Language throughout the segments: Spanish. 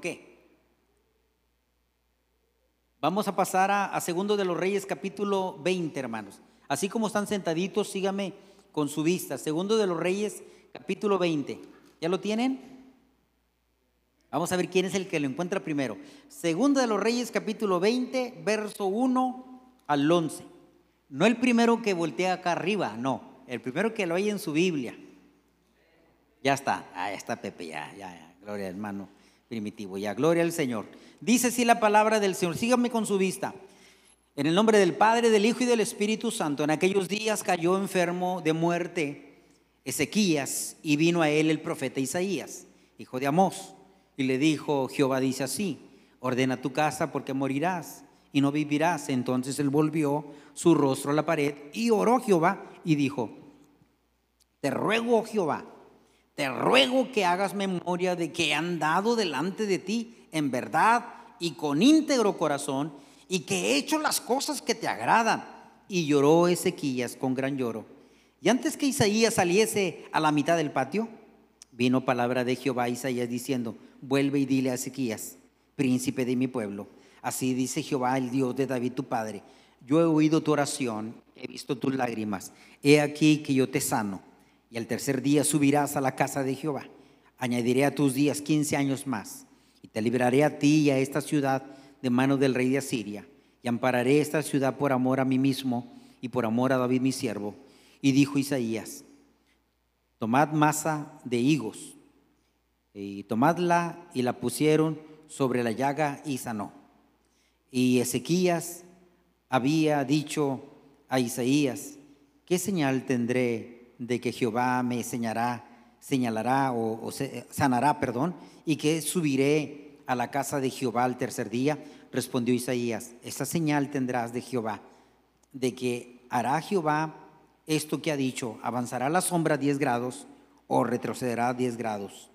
qué? Vamos a pasar a, Segundo de los Reyes capítulo 20, hermanos. Así como están sentaditos, sígame con su vista. Segundo de los Reyes capítulo 20. ¿Ya lo tienen? Vamos a ver quién es el que lo encuentra primero. Segundo de los Reyes capítulo 20, verso 1 al 11. No el primero que voltea acá arriba, no. El primero que lo hay en su Biblia. Ya está, ahí está Pepe, ya, ya, ya. Gloria hermano primitivo, ya, gloria al Señor. Dice así la palabra del Señor, sígame con su vista. En el nombre del Padre, del Hijo y del Espíritu Santo, en aquellos días cayó enfermo de muerte Ezequías y vino a él el profeta Isaías, hijo de Amós, y le dijo, Jehová dice así, ordena tu casa porque morirás y no vivirás. Entonces él volvió su rostro a la pared y oró Jehová y dijo, te ruego, Jehová, te ruego que hagas memoria de que he andado delante de ti en verdad y con íntegro corazón y que he hecho las cosas que te agradan. Y lloró Ezequías con gran lloro. Y antes que Isaías saliese a la mitad del patio, vino palabra de Jehová a Isaías diciendo, vuelve y dile a Ezequías, príncipe de mi pueblo, así dice Jehová, el Dios de David tu padre, yo he oído tu oración, he visto tus lágrimas, he aquí que yo te sano, y al tercer día subirás a la casa de Jehová, añadiré a tus días quince años más, y te libraré a ti y a esta ciudad de mano del rey de Asiria, y ampararé esta ciudad por amor a mí mismo y por amor a David mi siervo. Y dijo Isaías, tomad masa de higos, y tomadla y la pusieron sobre la llaga y sanó. Y Ezequías había dicho a Isaías, ¿qué señal tendré de que Jehová me señalará, señalará o, sanará, perdón, y que subiré a la casa de Jehová al tercer día? Respondió Isaías, esa señal tendrás de Jehová, de que hará Jehová esto que ha dicho, avanzará la sombra 10 grados o retrocederá 10 grados.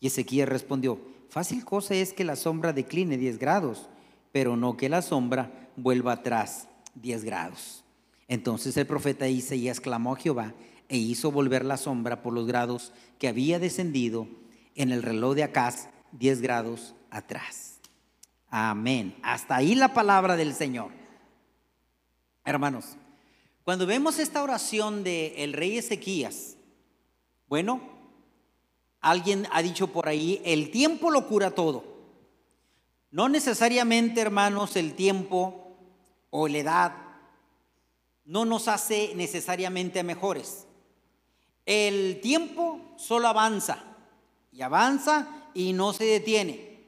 Y Ezequiel respondió, fácil cosa es que la sombra decline 10 grados, pero no que la sombra vuelva atrás 10 grados. Entonces el profeta Isaías clamó a Jehová e hizo volver la sombra por los grados que había descendido en el reloj de Acaz 10 grados atrás. Amén. Hasta ahí la palabra del Señor. Hermanos, cuando vemos esta oración del el rey Ezequías, bueno, alguien ha dicho por ahí, el tiempo lo cura todo. No necesariamente, hermanos, el tiempo o la edad no nos hace necesariamente mejores. El tiempo solo avanza y avanza y no se detiene.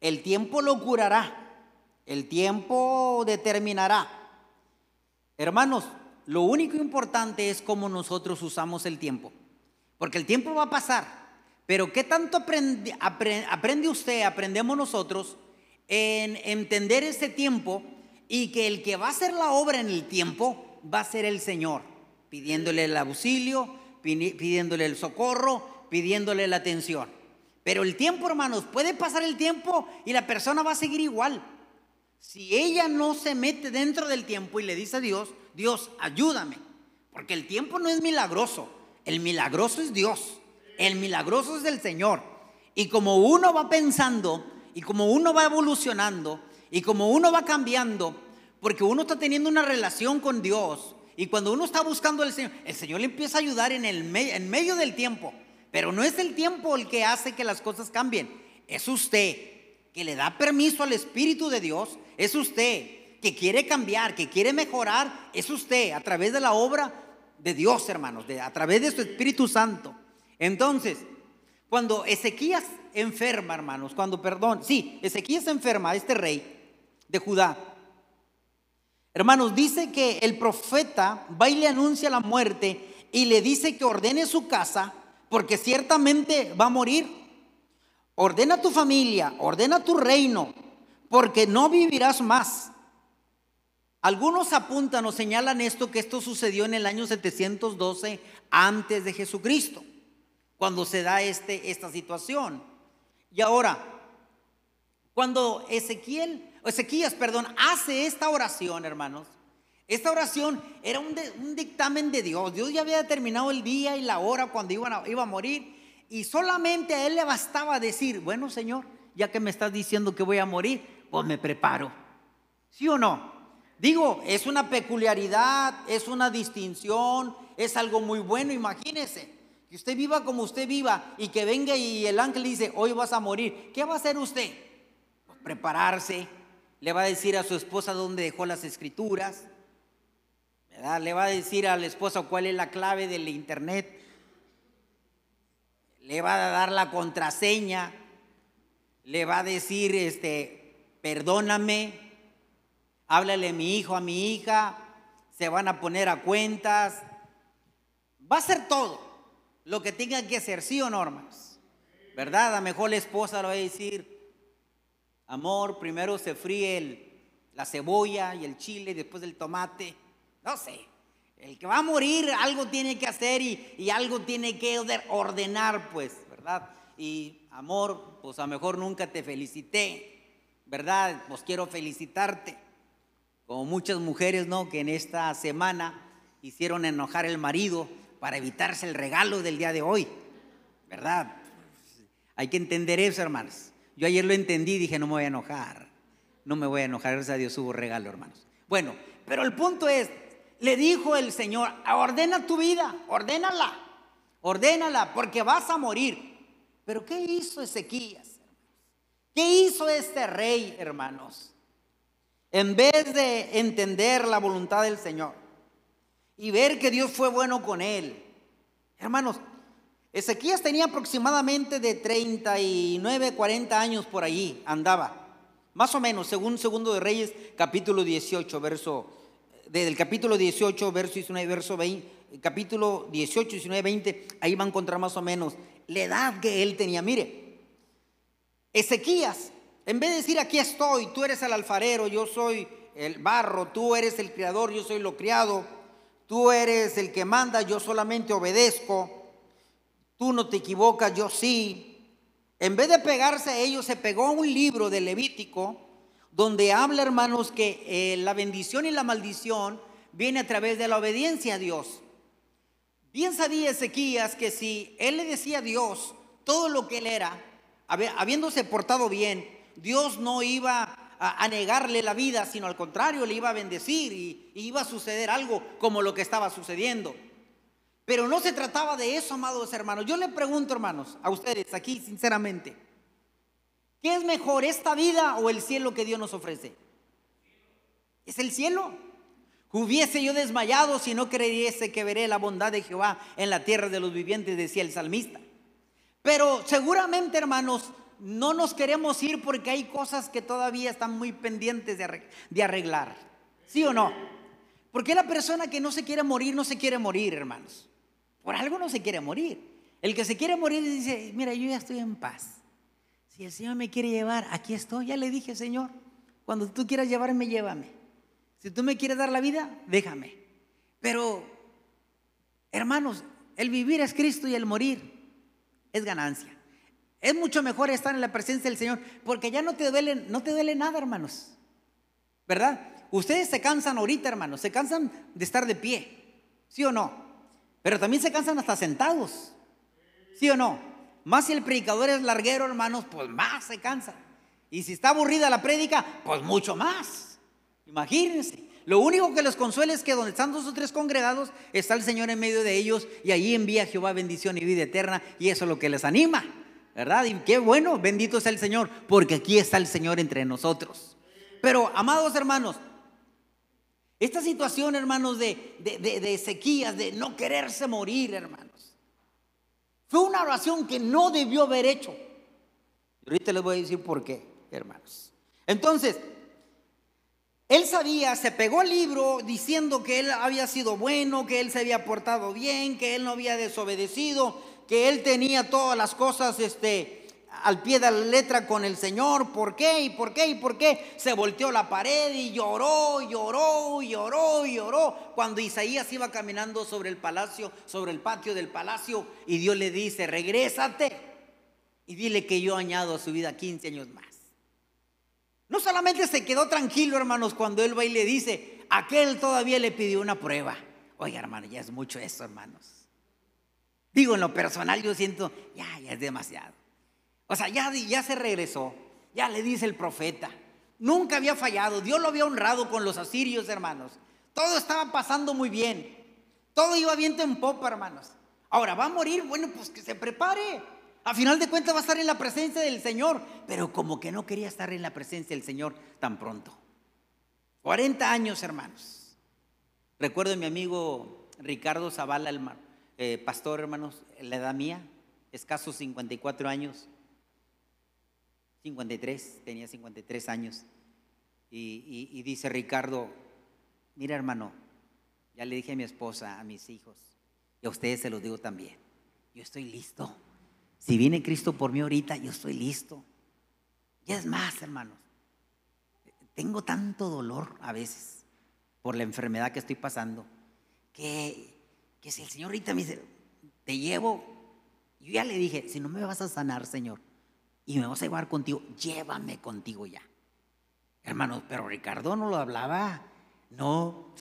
El tiempo lo curará, el tiempo determinará. Hermanos, lo único importante es cómo nosotros usamos el tiempo, porque el tiempo va a pasar. Pero ¿qué tanto aprende, aprende usted, aprendemos nosotros en entender este tiempo y que el que va a hacer la obra en el tiempo va a ser el Señor, pidiéndole el auxilio, pidiéndole el socorro, pidiéndole la atención. Pero el tiempo, hermanos, puede pasar el tiempo y la persona va a seguir igual. Si ella no se mete dentro del tiempo y le dice a Dios, Dios, ayúdame, porque el tiempo no es milagroso, el milagroso es Dios, el milagroso es el Señor. Y como uno va pensando y como uno va evolucionando y como uno va cambiando, porque uno está teniendo una relación con Dios y cuando uno está buscando al Señor, el Señor le empieza a ayudar en, el en medio del tiempo. Pero no es el tiempo el que hace que las cosas cambien. Es usted que le da permiso al Espíritu de Dios. Es usted que quiere cambiar, que quiere mejorar. Es usted a través de la obra de Dios, hermanos, a través de su Espíritu Santo. Entonces, cuando Ezequías enferma, hermanos, cuando, perdón, sí, Ezequías enferma, este rey de Judá. Hermanos, dice que el profeta va y le anuncia la muerte y le dice que ordene su casa porque ciertamente va a morir. Ordena tu familia, ordena tu reino, porque no vivirás más. Algunos apuntan o señalan esto que esto sucedió en el año 712 antes de Jesucristo, cuando se da este, esta situación. Y ahora, cuando Ezequiel, Ezequías, perdón, hace esta oración, hermanos, esta oración era un, dictamen de Dios. Dios ya había determinado el día y la hora cuando iba a, morir. Y solamente a él le bastaba decir, bueno Señor, ya que me estás diciendo que voy a morir, pues me preparo. ¿Sí o no? Digo, es una peculiaridad, es una distinción, es algo muy bueno, imagínese. Que usted viva como usted viva y que venga y el ángel dice, hoy vas a morir. ¿Qué va a hacer usted? Prepararse. Le va a decir a su esposa dónde dejó las escrituras. Le va a decir a la esposa cuál es la clave del internet. Le va a dar la contraseña. Le va a decir, este, perdóname. Háblale a mi hijo, a mi hija. Se van a poner a cuentas. Va a hacer todo lo que tenga que hacer, ¿sí o no? ¿Verdad? A lo mejor la esposa le va a decir, amor, primero se fríe la cebolla y el chile, después el tomate. No sé. El que va a morir algo tiene que hacer y, y algo tiene que ordenar, pues, ¿verdad? Y amor, pues a lo mejor nunca te felicité, ¿verdad? Pues quiero felicitarte. Como muchas mujeres, ¿no? Que en esta semana hicieron enojar al marido para evitarse el regalo del día de hoy, ¿verdad? Hay que entender eso, hermanos. Yo ayer lo entendí, dije, no me voy a enojar, no me voy a enojar, gracias a Dios hubo regalo, hermanos. Bueno, pero el punto es, le dijo el Señor, ordena tu vida, ordénala, ordénala, porque vas a morir. Pero ¿qué hizo Ezequías? ¿Qué hizo este rey, hermanos? En vez de entender la voluntad del Señor, y ver que Dios fue bueno con él. Hermanos, Ezequías tenía aproximadamente de 39, 40 años por allí, andaba. Más o menos, según Segundo de Reyes, capítulo 18, verso, del capítulo 18, verso 19, verso 20, capítulo 18, 19, 20, ahí va a encontrar más o menos la edad que él tenía. Mire, Ezequías, en vez de decir aquí estoy, tú eres el alfarero, yo soy el barro, tú eres el criador, yo soy lo criado Tú eres el que manda, yo solamente obedezco. Tú no te equivocas, yo sí. En vez de pegarse a ellos, se pegó a un libro de Levítico donde habla, hermanos, que eh, la bendición y la maldición viene a través de la obediencia a Dios. Bien sabía Ezequías que si él le decía a Dios todo lo que él era, habiéndose portado bien, Dios no iba a, negarle la vida, sino al contrario, le iba a bendecir y, y iba a suceder algo como lo que estaba sucediendo. Pero no se trataba de eso, amados hermanos. Yo le pregunto, hermanos, a ustedes aquí, sinceramente, ¿qué es mejor, esta vida o el cielo que Dios nos ofrece? Es el cielo. Hubiese yo desmayado si no creyese que veré la bondad de Jehová en la tierra de los vivientes, decía el salmista. Pero seguramente, hermanos, no nos queremos ir porque hay cosas que todavía están muy pendientes de arreglar. ¿Sí o no? Porque la persona que no se quiere morir, no se quiere morir, hermanos. Por algo no se quiere morir. El que se quiere morir dice, mira, yo ya estoy en paz. Si el Señor me quiere llevar, aquí estoy. Ya le dije, Señor, cuando tú quieras llevarme, llévame. Si tú me quieres dar la vida, déjame. Pero, hermanos, el vivir es Cristo y el morir es ganancia. Es mucho mejor estar en la presencia del Señor porque ya no te duele, no te duele nada, hermanos. ¿Verdad? Ustedes se cansan ahorita, hermanos, se cansan de estar de pie, ¿sí o no? Pero también se cansan hasta sentados, ¿sí o no? Más si el predicador es larguero, hermanos, pues más se cansa. Y si está aburrida la prédica, pues mucho más. Imagínense. Lo único que les consuela es que donde están dos o tres congregados, está el Señor en medio de ellos y allí envía Jehová bendición y vida eterna y eso es lo que les anima. ¿verdad? Y qué bueno, bendito sea el Señor, porque aquí está el Señor entre nosotros. Pero, amados hermanos, esta situación, hermanos, de, de, sequías, de no quererse morir, hermanos, fue una oración que no debió haber hecho. Y ahorita les voy a decir por qué, hermanos. Entonces, él sabía, se pegó al libro diciendo que él había sido bueno, que él se había portado bien, que él no había desobedecido, que él tenía todas las cosas este, al pie de la letra con el Señor. ¿Por qué? ¿Y por qué? ¿Y por qué? Se volteó la pared y lloró, lloró, lloró, lloró. Cuando Isaías iba caminando sobre el palacio, sobre el patio del palacio, y Dios le dice, regrésate y dile que yo añado a su vida 15 años más. No solamente se quedó tranquilo, hermanos, cuando él va y le dice, aquel todavía le pidió una prueba. Oiga, hermano, ya es mucho eso, hermanos. Digo, en lo personal yo siento, ya, ya es demasiado. O sea, ya, ya se regresó. Ya le dice el profeta. Nunca había fallado. Dios lo había honrado con los asirios, hermanos. Todo estaba pasando muy bien. Todo iba viento en popa, hermanos. Ahora, ¿va a morir? Bueno, pues que se prepare. A final de cuentas va a estar en la presencia del Señor. Pero como que no quería estar en la presencia del Señor tan pronto. 40 años, hermanos. Recuerdo a mi amigo Ricardo Zavala, el eh, pastor, hermanos, la edad mía, escasos 54 años. 53, tenía 53 años. Y, dice Ricardo, mira hermano, ya le dije a mi esposa, a mis hijos, y a ustedes se los digo también, yo estoy listo. Si viene Cristo por mí ahorita, yo estoy listo. Y es más, hermanos, tengo tanto dolor a veces por la enfermedad que estoy pasando, que, que si el Señor ahorita me dice, te llevo, yo ya le dije, si no me vas a sanar, Señor, y me vas a llevar contigo, llévame contigo ya. Hermanos, pero Ricardo no lo hablaba. No,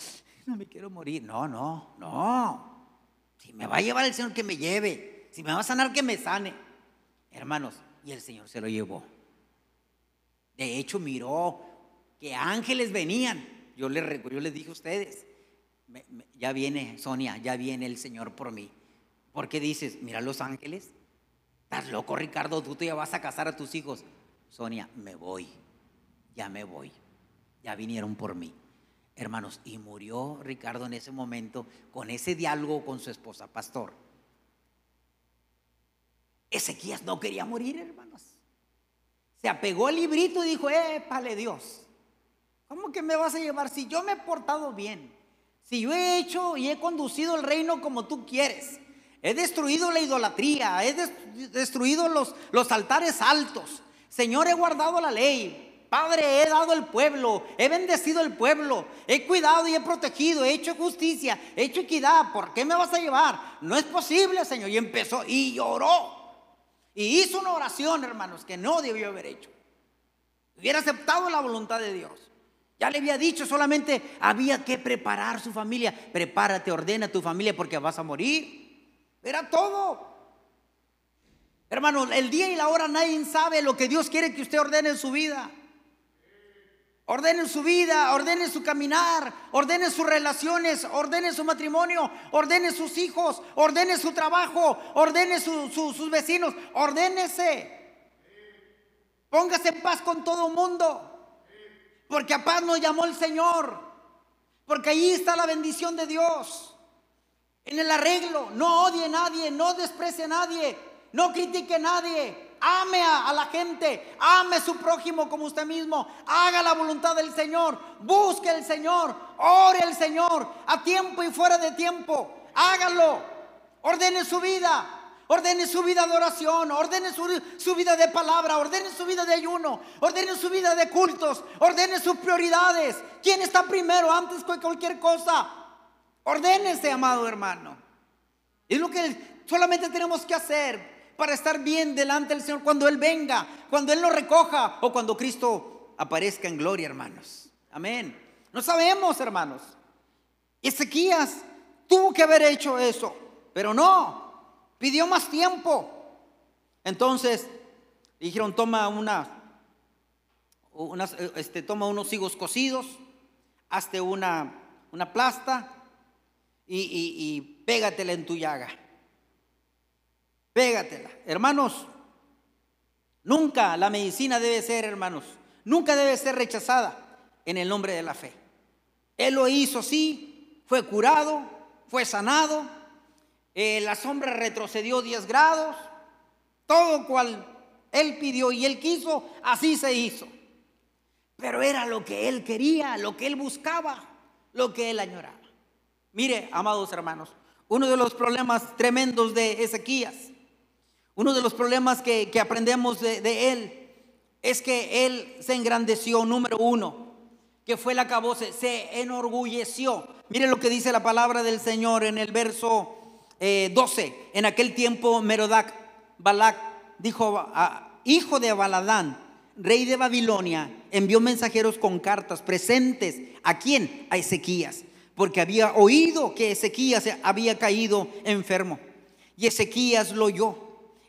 no me quiero morir. No, no, no. Si me va a llevar el Señor, que me lleve. Si me va a sanar, que me sane. Hermanos, y el Señor se lo llevó. De hecho, miró que ángeles venían. Yo les, yo les dije a ustedes, ya viene Sonia, ya viene el Señor por mí. ¿Por qué dices, mira los ángeles? ¿Estás loco, Ricardo? Tú ya vas a casar a tus hijos. Sonia, me voy. Ya me voy. Ya vinieron por mí. Hermanos, y murió Ricardo en ese momento con ese diálogo con su esposa, pastor. Ezequías no quería morir, hermanos. Se apegó al librito y dijo, épale Dios. ¿Cómo que me vas a llevar si yo me he portado bien? Si yo he hecho y he conducido el reino como tú quieres. He destruido la idolatría, he destruido los, altares altos. Señor, he guardado la ley. Padre, he dado el pueblo, he bendecido el pueblo, he cuidado y he protegido, he hecho justicia, he hecho equidad. ¿Por qué me vas a llevar? No es posible, Señor. Y empezó y lloró. Y hizo una oración, hermanos, que no debió haber hecho. Hubiera aceptado la voluntad de Dios. Ya le había dicho, solamente había que preparar su familia. Prepárate, ordena tu familia porque vas a morir. Era todo. Hermanos, el día y la hora nadie sabe lo que Dios quiere que usted ordene en su vida. Ordene su vida, ordene su caminar, ordene sus relaciones, ordene su matrimonio, ordene sus hijos, ordene su trabajo, ordene sus vecinos, ordénese. Póngase en paz con todo mundo, porque a paz nos llamó el Señor, porque ahí está la bendición de Dios. En el arreglo, no odie a nadie, no desprecie a nadie, no critique a nadie, ame a, la gente, ame a su prójimo como usted mismo, haga la voluntad del Señor, busque al Señor, ore al Señor, a tiempo y fuera de tiempo, hágalo, ordene su vida. Ordene su vida de oración, ordene su, su, vida de palabra, ordene su vida de ayuno, ordene su vida de cultos, ordene sus prioridades. ¿Quién está primero antes que cualquier cosa? Ordénese, amado hermano. Es lo que solamente tenemos que hacer para estar bien delante del Señor cuando Él venga, cuando Él nos recoja o cuando Cristo aparezca en gloria, hermanos. Amén. No sabemos, hermanos. Ezequías tuvo que haber hecho eso, pero no, pidió más tiempo. Entonces dijeron, toma una, este, toma unos higos cocidos, hazte una, una plasta y, pégatela en tu llaga. Pégatela. Hermanos, nunca la medicina debe ser, hermanos, nunca debe ser rechazada en el nombre de la fe. Él lo hizo, sí, fue curado, fue sanado, eh, la sombra retrocedió 10 grados, todo cual él pidió y él quiso, así se hizo. Pero era lo que él quería, lo que él buscaba, lo que él añoraba. Mire, amados hermanos, uno de los problemas tremendos de Ezequías uno de los problemas que, aprendemos de, él es que él se engrandeció, número uno, que fue la caboce, se enorgulleció. Mire lo que dice la palabra del Señor en el verso 12. Eh, en aquel tiempo Merodac, Balac, dijo, hijo de Baladán, rey de Babilonia, envió mensajeros con cartas presentes. ¿A quién? A Ezequías, porque había oído que Ezequías había caído enfermo. Y Ezequías lo oyó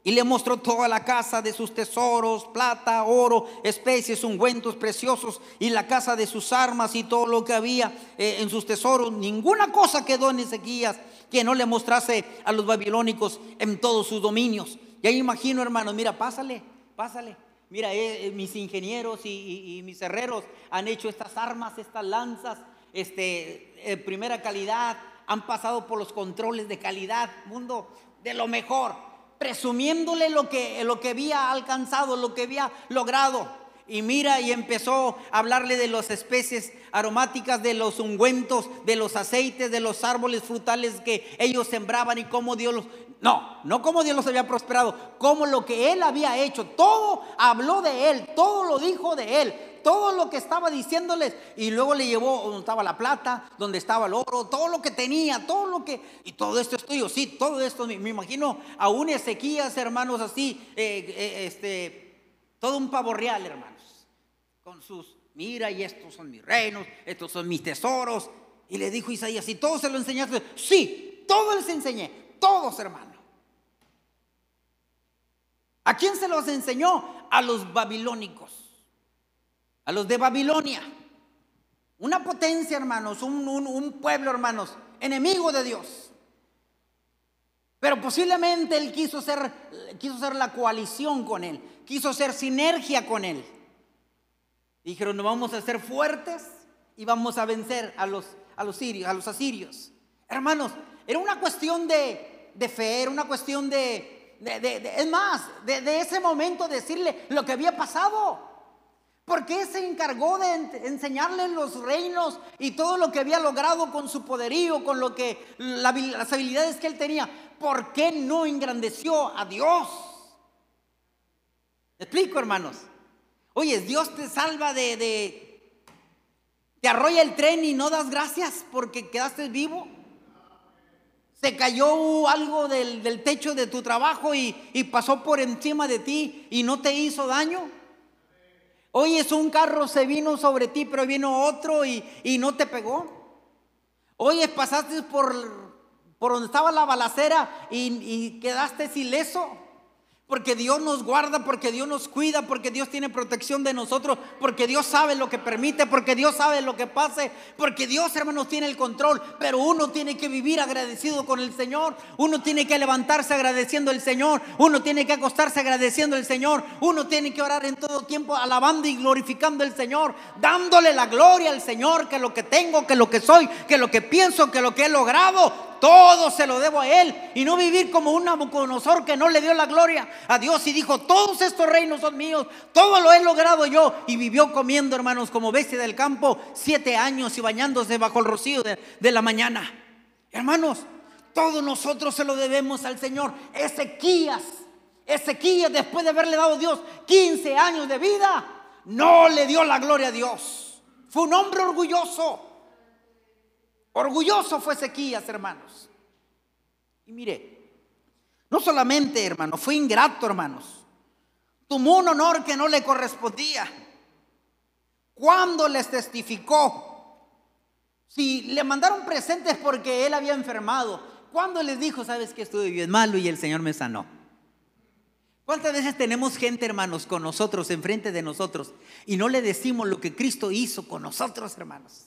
Y le mostró toda la casa de sus tesoros, plata, oro, especies, ungüentos preciosos, y la casa de sus armas y todo lo que había eh, en sus tesoros. Ninguna cosa quedó en Ezequías que no le mostrase a los babilónicos en todos sus dominios. Y ahí imagino, hermanos, mira, pásale, pásale. Mira, eh, eh, mis ingenieros y, mis herreros han hecho estas armas, estas lanzas, este, primera calidad, han pasado por los controles de calidad, mundo de lo mejor, presumiéndole lo que, lo que había alcanzado, lo que había logrado. Y mira, y empezó a hablarle de las especies aromáticas, de los ungüentos, de los aceites, de los árboles frutales que ellos sembraban y cómo Dios los... No, no como Dios los había prosperado, como lo que Él había hecho. Todo habló de Él, todo lo dijo de Él todo lo que estaba diciéndoles y luego le llevó donde estaba la plata, donde estaba el oro, todo lo que tenía, todo lo que... Y todo esto es tuyo, sí, todo esto, me, imagino a un Ezequías, hermanos, así, eh, eh, este, todo un pavo real, hermanos, con sus, mira, y estos son mis reinos, estos son mis tesoros. Y le dijo Isaías, ¿y todos se lo enseñaste? Sí, todo les enseñé, todos, hermanos. ¿A quién se los enseñó? A los babilónicos a los de Babilonia. Una potencia, hermanos, un, pueblo, hermanos, enemigo de Dios. Pero posiblemente él quiso ser, quiso ser la coalición con él, quiso ser sinergia con él. Dijeron, no vamos a ser fuertes y vamos a vencer a los, a los sirios, a los asirios. Hermanos, era una cuestión de, fe, era una cuestión de, es más, de ese momento decirle lo que había pasado. ¿Por qué se encargó de enseñarle los reinos y todo lo que había logrado con su poderío, con lo que las habilidades que él tenía? ¿Por qué no engrandeció a Dios? ¿Me explico, hermanos? Oye, Dios te salva de, te arrolla el tren y no das gracias porque quedaste vivo. Se cayó algo del, techo de tu trabajo y pasó por encima de ti y no te hizo daño. Hoy es un carro se vino sobre ti, pero vino otro y, no te pegó. Hoy pasaste por, por donde estaba la balacera y, y quedaste ileso. Porque Dios nos guarda, porque Dios nos cuida, porque Dios tiene protección de nosotros, porque Dios sabe lo que permite, porque Dios sabe lo que pase, porque Dios, hermanos, tiene el control. Pero uno tiene que vivir agradecido con el Señor, uno tiene que levantarse agradeciendo al Señor, uno tiene que acostarse agradeciendo al Señor, uno tiene que orar en todo tiempo alabando y glorificando al Señor, dándole la gloria al Señor, que lo que tengo, que lo que soy, que lo que pienso, que lo que he logrado, todo se lo debo a Él y no vivir como un Nabucodonosor que no le dio la gloria a Dios y dijo, todos estos reinos son míos, todo lo he logrado yo y vivió comiendo, hermanos, como bestia del campo, siete años y bañándose bajo el rocío de, de la mañana. Hermanos, todos nosotros se lo debemos al Señor. Ezequías, Ezequías, después de haberle dado a Dios 15 años de vida, no le dio la gloria a Dios. Fue un hombre orgulloso. Orgulloso fue Ezequías, hermanos. Y mire, no solamente, hermano, fue ingrato, hermanos. Tomó un honor que no le correspondía. Cuando les testificó, si le mandaron presentes porque él había enfermado, cuando les dijo, sabes que estuve bien malo y el Señor me sanó. ¿Cuántas veces tenemos gente, hermanos, con nosotros, enfrente de nosotros, y no le decimos lo que Cristo hizo con nosotros, hermanos?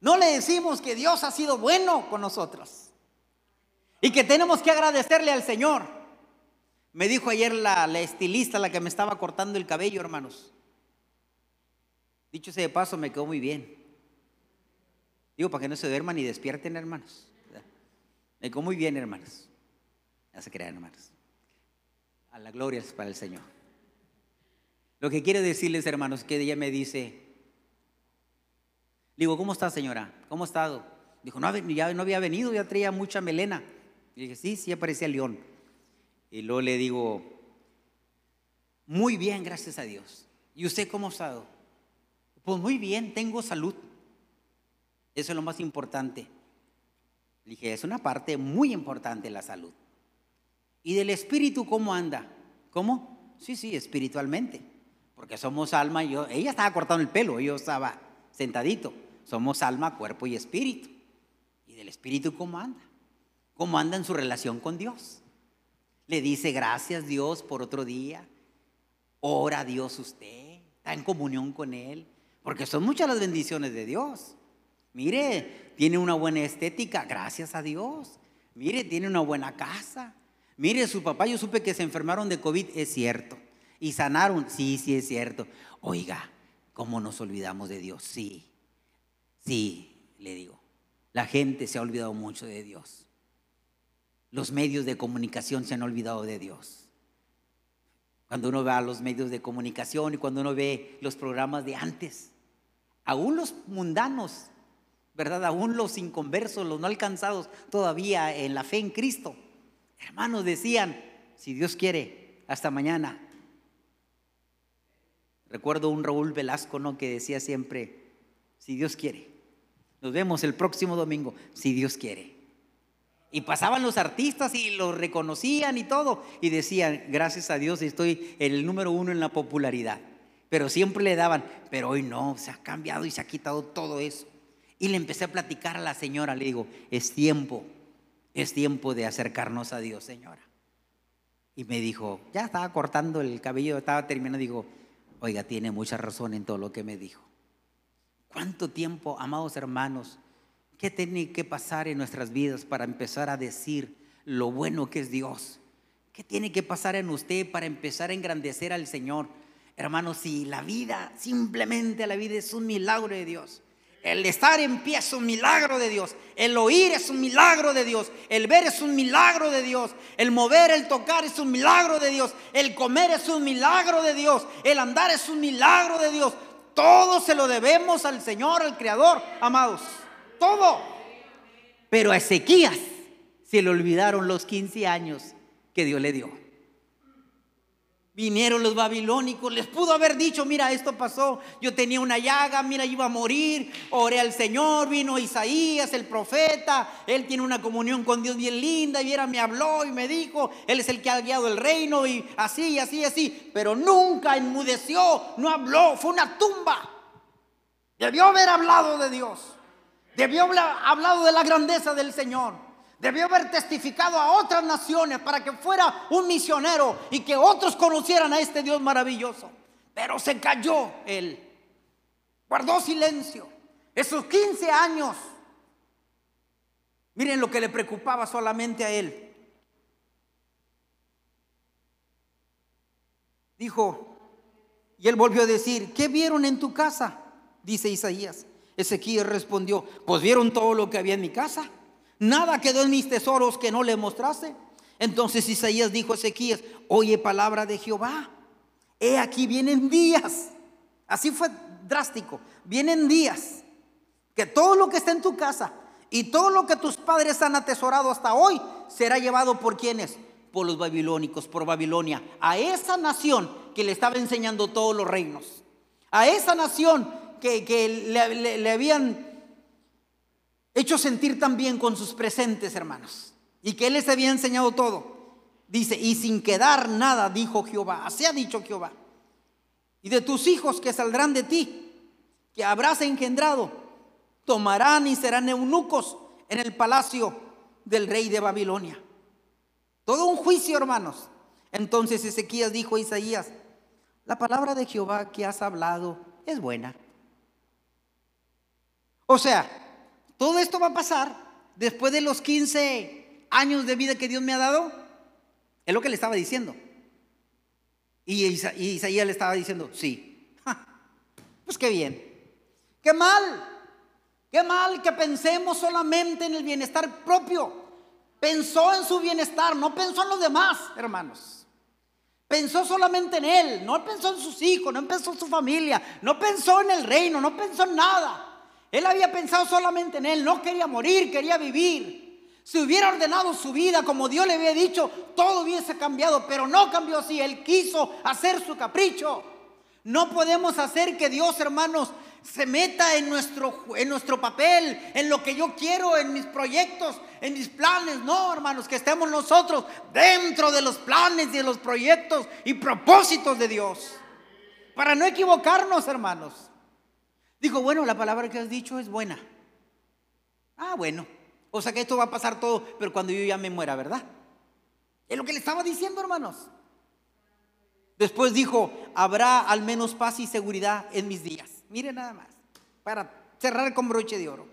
No le decimos que Dios ha sido bueno con nosotros y que tenemos que agradecerle al Señor. Me dijo ayer la, estilista, la que me estaba cortando el cabello, hermanos. Dicho ese de paso, me quedó muy bien. Digo, para que no se duerman y despierten, hermanos. Me quedó muy bien, hermanos. Ya se crean, hermanos. A la gloria es para el Señor. Lo que quiero decirles, hermanos, que ella me dice, digo, ¿cómo está señora? ¿Cómo ha estado? Dijo, no, ya no había venido, ya traía mucha melena. Y dije, sí, sí aparecía león. Y luego le digo, muy bien, gracias a Dios. ¿Y usted cómo ha estado? Pues muy bien, tengo salud. Eso es lo más importante. Le dije, es una parte muy importante la salud. ¿Y del espíritu cómo anda? ¿Cómo? Sí, sí, espiritualmente. Porque somos alma yo, ella estaba cortando el pelo, yo estaba sentadito. Somos alma, cuerpo y espíritu. ¿Y del espíritu cómo anda? ¿Cómo anda en su relación con Dios? Le dice gracias Dios por otro día. Ora Dios usted. Está en comunión con Él. Porque son muchas las bendiciones de Dios. Mire, tiene una buena estética, gracias a Dios. Mire, tiene una buena casa. Mire, su papá, yo supe que se enfermaron de COVID, es cierto. Y sanaron, sí, sí, es cierto. Oiga, ¿cómo nos olvidamos de Dios? Sí, sí, le digo. La gente se ha olvidado mucho de Dios. Los medios de comunicación se han olvidado de Dios. Cuando uno ve a los medios de comunicación y cuando uno ve los programas de antes, aún los mundanos, ¿verdad? Aún los inconversos, los no alcanzados todavía en la fe en Cristo, hermanos decían, si Dios quiere, hasta mañana. Recuerdo un Raúl Velasco, ¿no? Que decía siempre, si Dios quiere. Nos vemos el próximo domingo, si Dios quiere. Y pasaban los artistas y lo reconocían y todo. Y decían, gracias a Dios estoy el número uno en la popularidad. Pero siempre le daban, pero hoy no, se ha cambiado y se ha quitado todo eso. Y le empecé a platicar a la señora, le digo, es tiempo, es tiempo de acercarnos a Dios, señora. Y me dijo, ya estaba cortando el cabello, estaba terminando, digo, oiga, tiene mucha razón en todo lo que me dijo. ¿Cuánto tiempo, amados hermanos, qué tiene que pasar en nuestras vidas para empezar a decir lo bueno que es Dios? ¿Qué tiene que pasar en usted para empezar a engrandecer al Señor? Hermanos, si la vida, simplemente la vida es un milagro de Dios. El estar en pie es un milagro de Dios. El oír es un milagro de Dios. El ver es un milagro de Dios. El mover, el tocar es un milagro de Dios. El comer es un milagro de Dios. El andar es un milagro de Dios. Todo se lo debemos al Señor, al Creador, amados. Todo. Pero a Ezequías se le olvidaron los 15 años que Dios le dio. Vinieron los babilónicos, les pudo haber dicho, mira, esto pasó, yo tenía una llaga, mira, iba a morir, oré al Señor, vino Isaías, el profeta, él tiene una comunión con Dios bien linda, y viera, me habló y me dijo, él es el que ha guiado el reino, y así, así, así, pero nunca enmudeció, no habló, fue una tumba. Debió haber hablado de Dios, debió haber hablado de la grandeza del Señor. Debió haber testificado a otras naciones para que fuera un misionero y que otros conocieran a este Dios maravilloso. Pero se cayó él. Guardó silencio. Esos 15 años. Miren lo que le preocupaba solamente a él. Dijo, y él volvió a decir, ¿qué vieron en tu casa? Dice Isaías. Ezequiel respondió, pues vieron todo lo que había en mi casa Nada quedó en mis tesoros que no le mostrase. Entonces Isaías dijo a Ezequías, oye palabra de Jehová. He aquí vienen días. Así fue drástico. Vienen días que todo lo que está en tu casa y todo lo que tus padres han atesorado hasta hoy será llevado por quienes? Por los babilónicos, por Babilonia. A esa nación que le estaba enseñando todos los reinos. A esa nación que, le, le habían hecho sentir también con sus presentes, hermanos, y que Él les había enseñado todo. Dice, y sin quedar nada, dijo Jehová, así ha dicho Jehová. Y de tus hijos que saldrán de ti, que habrás engendrado, tomarán y serán eunucos en el palacio del rey de Babilonia. Todo un juicio, hermanos. Entonces Ezequías dijo a Isaías, la palabra de Jehová que has hablado es buena. O sea, todo esto va a pasar después de los 15 años de vida que Dios me ha dado. Es lo que le estaba diciendo. Y, Isaías le estaba diciendo, sí. pues qué bien. Qué mal. Qué mal que pensemos solamente en el bienestar propio. Pensó en su bienestar, no pensó en los demás, hermanos. Pensó solamente en él, no pensó en sus hijos, no pensó en su familia, no pensó en el reino, no pensó en nada. Él había pensado solamente en él, no quería morir, quería vivir. Si hubiera ordenado su vida como Dios le había dicho, todo hubiese cambiado, pero no cambió así. Él quiso hacer su capricho. No podemos hacer que Dios, hermanos, se meta en nuestro, en nuestro papel, en lo que yo quiero, en mis proyectos, en mis planes. No, hermanos, que estemos nosotros dentro de los planes y de los proyectos y propósitos de Dios. Para no equivocarnos, hermanos. Dijo, bueno, la palabra que has dicho es buena. Ah, bueno. O sea que esto va a pasar todo, pero cuando yo ya me muera, ¿verdad? Es lo que le estaba diciendo, hermanos. Después dijo, habrá al menos paz y seguridad en mis días. Mire nada más, para cerrar con broche de oro.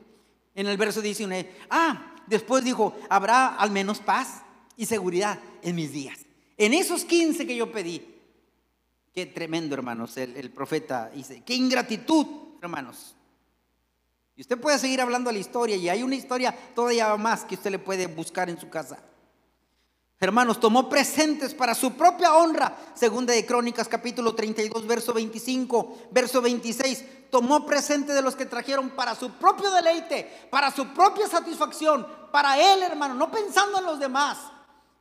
En el verso 19, ah, después dijo, habrá al menos paz y seguridad en mis días. En esos 15 que yo pedí, qué tremendo, hermanos, el, profeta dice, qué ingratitud, hermanos. Y usted puede seguir hablando de la historia y hay una historia todavía más que usted le puede buscar en su casa. Hermanos, tomó presentes para su propia honra. Segunda de Crónicas capítulo 32, verso 25, verso 26. Tomó presente de los que trajeron para su propio deleite, para su propia satisfacción, para él, hermano, no pensando en los demás.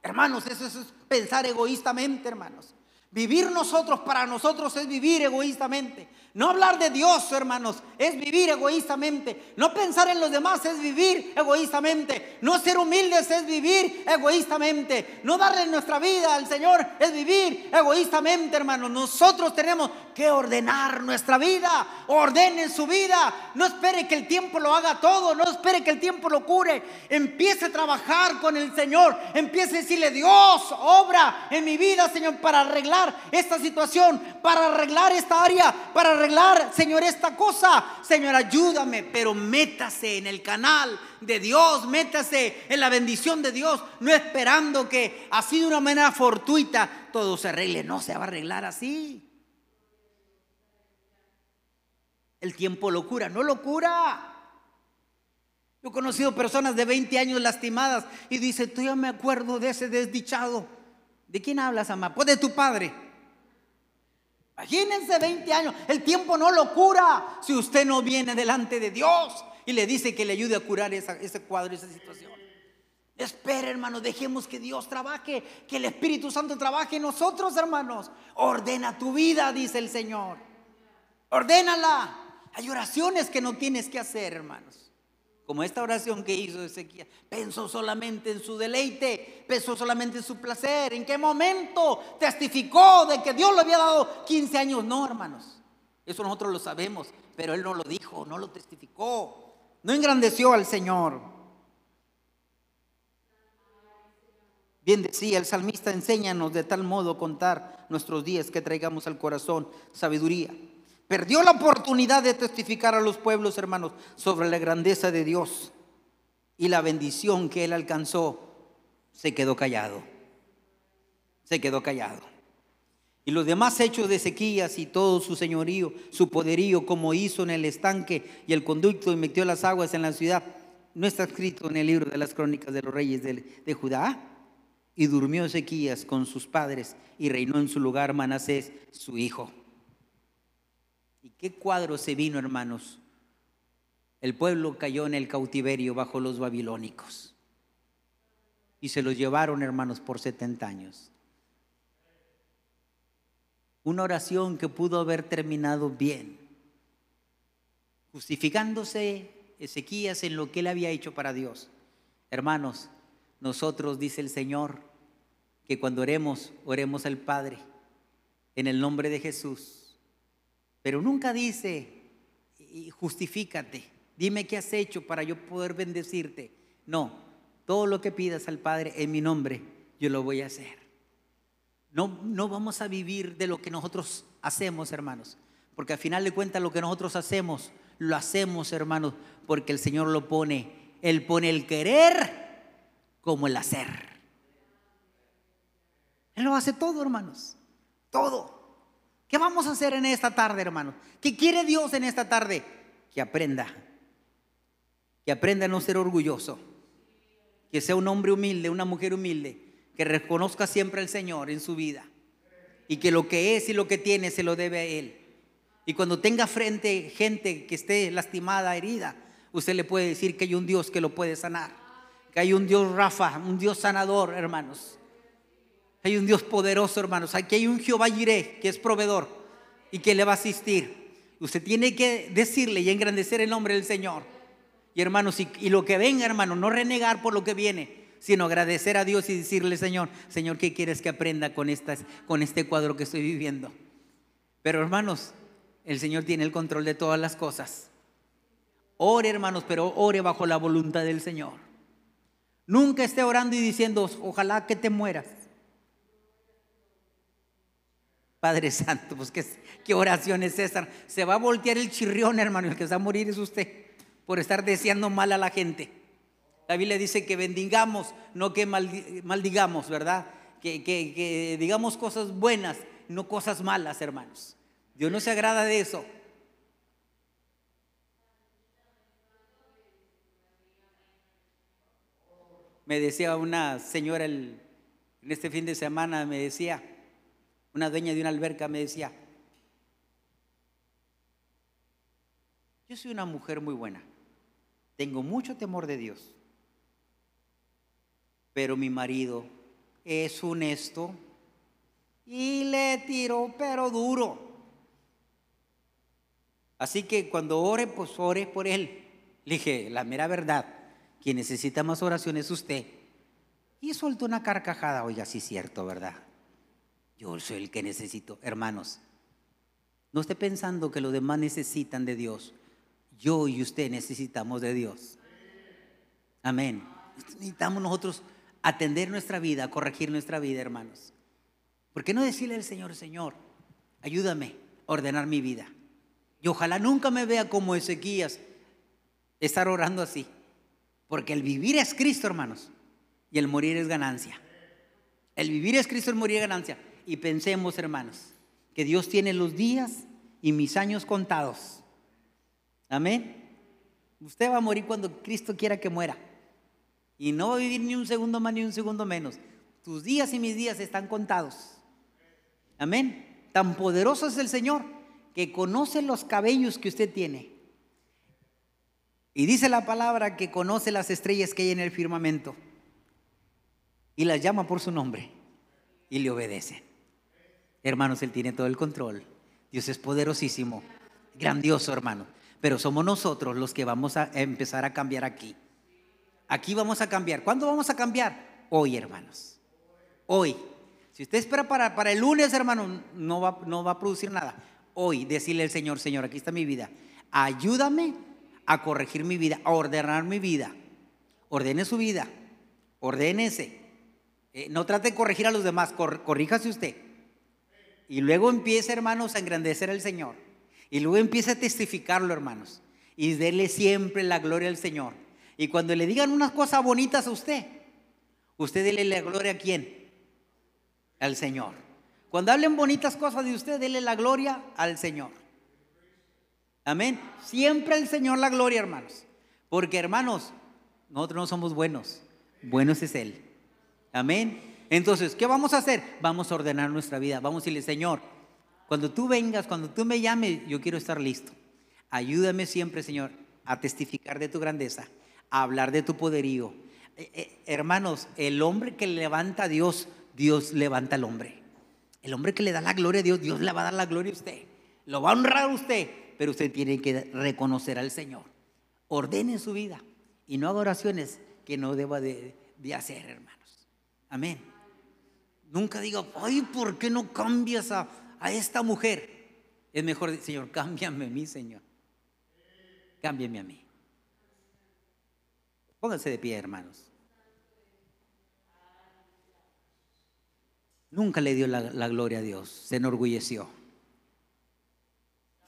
Hermanos, eso es pensar egoístamente, hermanos. Vivir nosotros para nosotros es vivir egoístamente. No hablar de Dios, hermanos, es vivir egoístamente. No pensar en los demás es vivir egoístamente. No ser humildes es vivir egoístamente. No darle nuestra vida al Señor es vivir egoístamente, hermanos. Nosotros tenemos que ordenar nuestra vida. Ordenen su vida. No espere que el tiempo lo haga todo. No espere que el tiempo lo cure. Empiece a trabajar con el Señor. Empiece a decirle, Dios, obra en mi vida, Señor, para arreglar esta situación, para arreglar esta área, para arreglar Señor, esta cosa. Señor, ayúdame, pero métase en el canal de Dios, métase en la bendición de Dios, no esperando que así de una manera fortuita todo se arregle. No se va a arreglar así. El tiempo lo cura, no lo cura. Yo he conocido personas de 20 años lastimadas y dice, tú ya me acuerdo de ese desdichado. ¿De quién hablas, mamá? Pues de tu padre. Imagínense 20 años. El tiempo no lo cura si usted no viene delante de Dios y le dice que le ayude a curar ese cuadro, esa situación. Espera, hermanos, dejemos que Dios trabaje, que el Espíritu Santo trabaje en nosotros, hermanos. Ordena tu vida, dice el Señor. Ordénala. Hay oraciones que no tienes que hacer, hermanos como esta oración que hizo Ezequiel, pensó solamente en su deleite, pensó solamente en su placer. ¿En qué momento testificó de que Dios le había dado 15 años? No, hermanos. Eso nosotros lo sabemos, pero él no lo dijo, no lo testificó. No engrandeció al Señor. Bien decía el salmista, enséñanos de tal modo contar nuestros días que traigamos al corazón sabiduría. Perdió la oportunidad de testificar a los pueblos, hermanos, sobre la grandeza de Dios y la bendición que él alcanzó. Se quedó callado. Se quedó callado. Y los demás hechos de Ezequías y todo su señorío, su poderío, como hizo en el estanque y el conducto y metió las aguas en la ciudad, no está escrito en el libro de las crónicas de los reyes de, de Judá. Y durmió Ezequías con sus padres y reinó en su lugar Manasés, su hijo. ¿Y qué cuadro se vino, hermanos? El pueblo cayó en el cautiverio bajo los babilónicos. Y se los llevaron, hermanos, por 70 años. Una oración que pudo haber terminado bien, justificándose Ezequías en lo que él había hecho para Dios. Hermanos, nosotros, dice el Señor, que cuando oremos, oremos al Padre en el nombre de Jesús pero nunca dice, justifícate, dime qué has hecho para yo poder bendecirte. No, todo lo que pidas al Padre en mi nombre, yo lo voy a hacer. No, no vamos a vivir de lo que nosotros hacemos, hermanos, porque al final de cuentas lo que nosotros hacemos, lo hacemos, hermanos, porque el Señor lo pone. Él pone el querer como el hacer. Él lo hace todo, hermanos. Todo. ¿Qué vamos a hacer en esta tarde, hermanos? ¿Qué quiere Dios en esta tarde? Que aprenda. Que aprenda a no ser orgulloso. Que sea un hombre humilde, una mujer humilde. Que reconozca siempre al Señor en su vida. Y que lo que es y lo que tiene se lo debe a Él. Y cuando tenga frente gente que esté lastimada, herida, usted le puede decir que hay un Dios que lo puede sanar. Que hay un Dios Rafa, un Dios sanador, hermanos hay un Dios poderoso, hermanos. Aquí hay un Jehová Jireh, que es proveedor y que le va a asistir. Usted tiene que decirle y engrandecer el nombre del Señor. Y hermanos, y, lo que venga, hermano, no renegar por lo que viene, sino agradecer a Dios y decirle, Señor, Señor, ¿qué quieres que aprenda con, estas, con este cuadro que estoy viviendo? Pero hermanos, el Señor tiene el control de todas las cosas. Ore, hermanos, pero ore bajo la voluntad del Señor. Nunca esté orando y diciendo, ojalá que te mueras. Padre Santo, pues qué, qué oración es esa. Se va a voltear el chirrión, hermano, el que se va a morir es usted por estar deseando mal a la gente. La Biblia dice que bendigamos, no que maldigamos, ¿verdad? Que, digamos cosas buenas, no cosas malas, hermanos. Dios no se agrada de eso. Me decía una señora en este fin de semana, me decía, una dueña de una alberca me decía, yo soy una mujer muy buena, tengo mucho temor de Dios, pero mi marido es honesto y le tiró pero duro. Así que cuando ore, pues ore por él. Le dije, la mera verdad, quien necesita más oración es usted. Y soltó una carcajada, oiga, sí es cierto, ¿verdad? Yo soy el que necesito. Hermanos, no esté pensando que los demás necesitan de Dios. Yo y usted necesitamos de Dios. Amén. Necesitamos nosotros atender nuestra vida, corregir nuestra vida, hermanos. ¿Por qué no decirle al Señor, Señor, ayúdame a ordenar mi vida? Y ojalá nunca me vea como Ezequías estar orando así. Porque el vivir es Cristo, hermanos, y el morir es ganancia. El vivir es Cristo, el morir es ganancia. Y pensemos, hermanos, que Dios tiene los días y mis años contados. Amén. Usted va a morir cuando Cristo quiera que muera. Y no va a vivir ni un segundo más ni un segundo menos. Tus días y mis días están contados. Amén. Tan poderoso es el Señor que conoce los cabellos que usted tiene. Y dice la palabra que conoce las estrellas que hay en el firmamento. Y las llama por su nombre. Y le obedecen. Hermanos, Él tiene todo el control. Dios es poderosísimo. Grandioso, hermano. Pero somos nosotros los que vamos a empezar a cambiar aquí. Aquí vamos a cambiar. ¿Cuándo vamos a cambiar? Hoy, hermanos. Hoy. Si usted espera para, para el lunes, hermano, no va, no va a producir nada. Hoy, decirle al Señor, Señor, aquí está mi vida. Ayúdame a corregir mi vida, a ordenar mi vida. Ordene su vida. Ordénese. Eh, no trate de corregir a los demás, corríjase usted. Y luego empiece, hermanos, a engrandecer al Señor. Y luego empiece a testificarlo, hermanos. Y dele siempre la gloria al Señor. Y cuando le digan unas cosas bonitas a usted, usted dele la gloria a quién? al Señor. Cuando hablen bonitas cosas de usted, dele la gloria al Señor. Amén. Siempre al Señor la gloria, hermanos. Porque, hermanos, nosotros no somos buenos. Buenos es Él. Amén. Entonces, ¿qué vamos a hacer? Vamos a ordenar nuestra vida. Vamos a decirle, Señor, cuando tú vengas, cuando tú me llames, yo quiero estar listo. Ayúdame siempre, Señor, a testificar de tu grandeza, a hablar de tu poderío. Eh, eh, hermanos, el hombre que levanta a Dios Dios levanta al hombre. El hombre que le da la gloria a Dios, Dios le va a dar la gloria a usted. Lo va a honrar a usted, pero usted tiene que reconocer al Señor. Ordene su vida y no haga oraciones que no deba de, hacer, hermanos. Amén. Nunca diga, ay, ¿por qué no cambias a, esta mujer? Es mejor, Señor, cámbiame a mí, Señor. Cámbiame a mí. Pónganse de pie, hermanos. Nunca le dio la, gloria a Dios, se enorgulleció.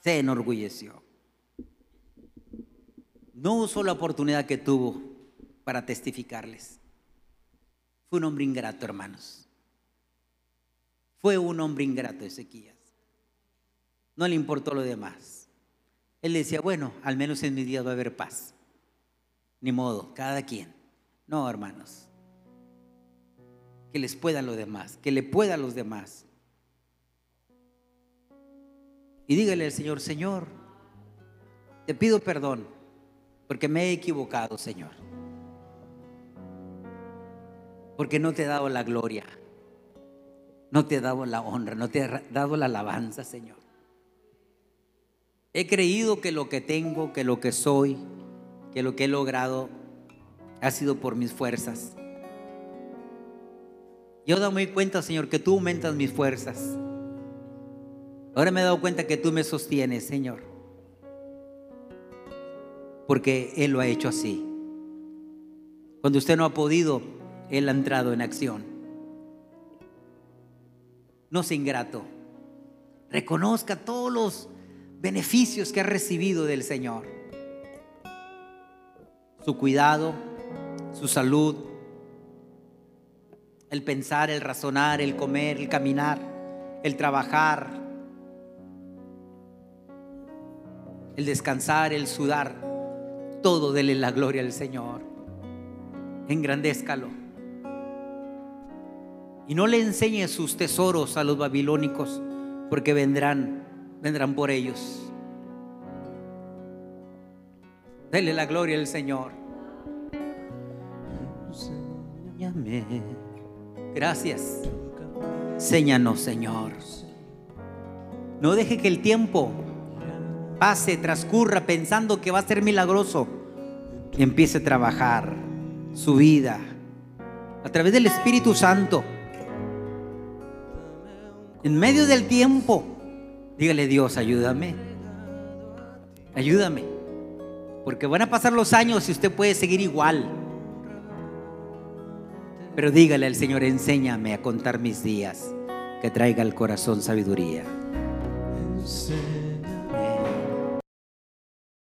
Se enorgulleció. No usó la oportunidad que tuvo para testificarles. Fue un hombre ingrato, hermanos. Fue un hombre ingrato Ezequías. No le importó lo demás. Él decía, bueno, al menos en mi día va a haber paz. Ni modo, cada quien. No, hermanos que les puedan los demás, que le pueda a los demás. Y dígale al Señor, Señor, te pido perdón porque me he equivocado, Señor. Porque no te he dado la gloria, no te he dado la honra, no te he dado la alabanza, Señor. He creído que lo que tengo, que lo que soy, que lo que he logrado ha sido por mis fuerzas. Yo dado cuenta, Señor, que tú aumentas mis fuerzas. Ahora me he dado cuenta que tú me sostienes, Señor. Porque Él lo ha hecho así. Cuando usted no ha podido, Él ha entrado en acción. No sea ingrato. Reconozca todos los beneficios que ha recibido del Señor. Su cuidado, su salud, el pensar, el razonar, el comer, el caminar, el trabajar, el descansar, el sudar. Todo dele la gloria al Señor. Engrandézcalo. Y no le enseñe sus tesoros a los babilónicos, porque vendrán, vendrán por ellos. Dele la gloria al Señor. Gracias. Séñanos, Señor. No deje que el tiempo pase, transcurra pensando que va a ser milagroso. Empiece a trabajar su vida a través del Espíritu Santo. En medio del tiempo, dígale Dios, ayúdame. Ayúdame. Porque van a pasar los años y usted puede seguir igual. Pero dígale al Señor, enséñame a contar mis días, que traiga al corazón sabiduría.